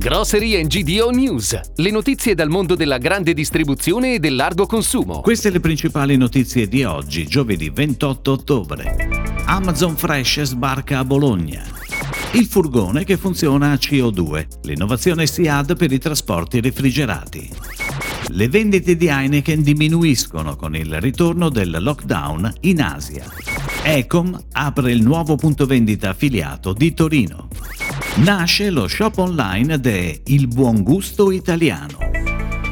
Grocery GDO News, le notizie dal mondo della grande distribuzione e del largo consumo. Queste le principali notizie di oggi, giovedì 28 ottobre. Amazon Fresh sbarca a Bologna. Il furgone che funziona a CO2, l'innovazione SIAD per i trasporti refrigerati. Le vendite di Heineken diminuiscono con il ritorno del lockdown in Asia. Ecom apre il nuovo punto vendita affiliato di Torino nasce lo shop online de Il Buon Gusto Italiano.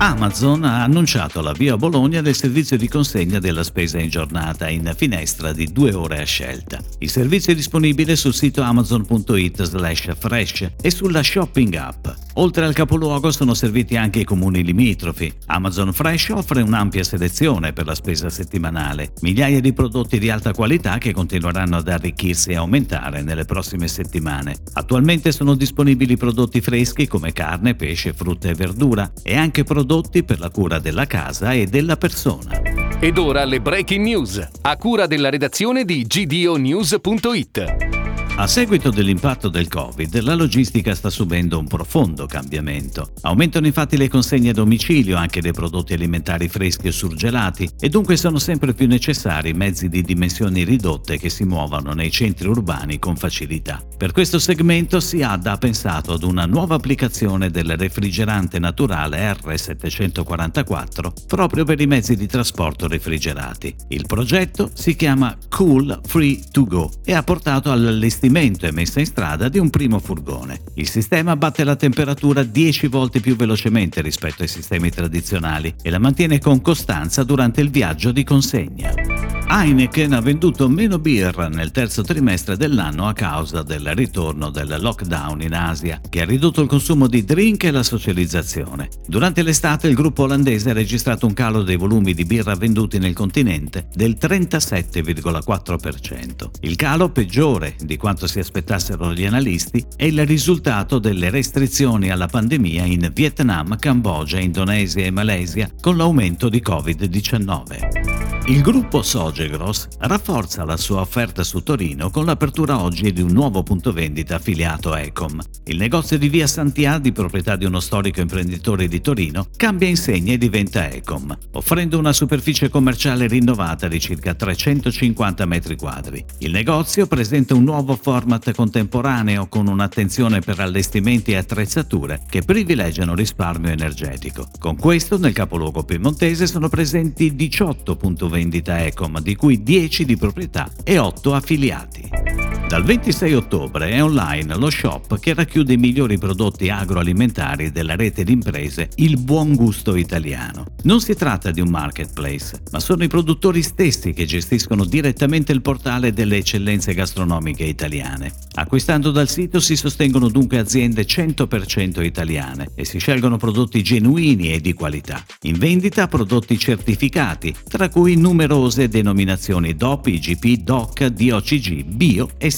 Amazon ha annunciato l'avvio a Bologna del servizio di consegna della spesa in giornata in finestra di due ore a scelta. Il servizio è disponibile sul sito amazon.it slash fresh e sulla shopping app. Oltre al capoluogo sono serviti anche i comuni limitrofi. Amazon Fresh offre un'ampia selezione per la spesa settimanale, migliaia di prodotti di alta qualità che continueranno ad arricchirsi e aumentare nelle prossime settimane. Attualmente sono disponibili prodotti freschi come carne, pesce, frutta e verdura e anche prodotti per la cura della casa e della persona. Ed ora le breaking news, a cura della redazione di gdonews.it. A seguito dell'impatto del Covid, la logistica sta subendo un profondo cambiamento. Aumentano infatti le consegne a domicilio anche dei prodotti alimentari freschi o surgelati e dunque sono sempre più necessari mezzi di dimensioni ridotte che si muovano nei centri urbani con facilità. Per questo segmento SIAD ha pensato ad una nuova applicazione del refrigerante naturale R744 proprio per i mezzi di trasporto refrigerati. Il progetto si chiama Cool Free to Go e ha portato all'allestimento allestimento e messa in strada di un primo furgone. Il sistema batte la temperatura 10 volte più velocemente rispetto ai sistemi tradizionali e la mantiene con costanza durante il viaggio di consegna. Heineken ha venduto meno birra nel terzo trimestre dell'anno a causa del ritorno del lockdown in Asia, che ha ridotto il consumo di drink e la socializzazione. Durante l'estate il gruppo olandese ha registrato un calo dei volumi di birra venduti nel continente del 37,4%. Il calo peggiore di quanto si aspettassero gli analisti è il risultato delle restrizioni alla pandemia in Vietnam, Cambogia, Indonesia e Malesia con l'aumento di Covid-19. Il gruppo Sogegros rafforza la sua offerta su Torino con l'apertura oggi di un nuovo punto vendita affiliato a Ecom. Il negozio di via Santià, di proprietà di uno storico imprenditore di Torino, cambia insegna e diventa Ecom, offrendo una superficie commerciale rinnovata di circa 350 metri quadri. Il negozio presenta un nuovo format contemporaneo con un'attenzione per allestimenti e attrezzature che privilegiano risparmio energetico. Con questo, nel capoluogo piemontese sono presenti 18 punti vendita vendita Ecom, di cui 10 di proprietà e 8 affiliati. Dal 26 ottobre è online lo shop che racchiude i migliori prodotti agroalimentari della rete di imprese Il Buon Gusto Italiano. Non si tratta di un marketplace, ma sono i produttori stessi che gestiscono direttamente il portale delle eccellenze gastronomiche italiane. Acquistando dal sito si sostengono dunque aziende 100% italiane e si scelgono prodotti genuini e di qualità. In vendita prodotti certificati, tra cui numerose denominazioni DOP, IGP, DOC, DOCG, Bio e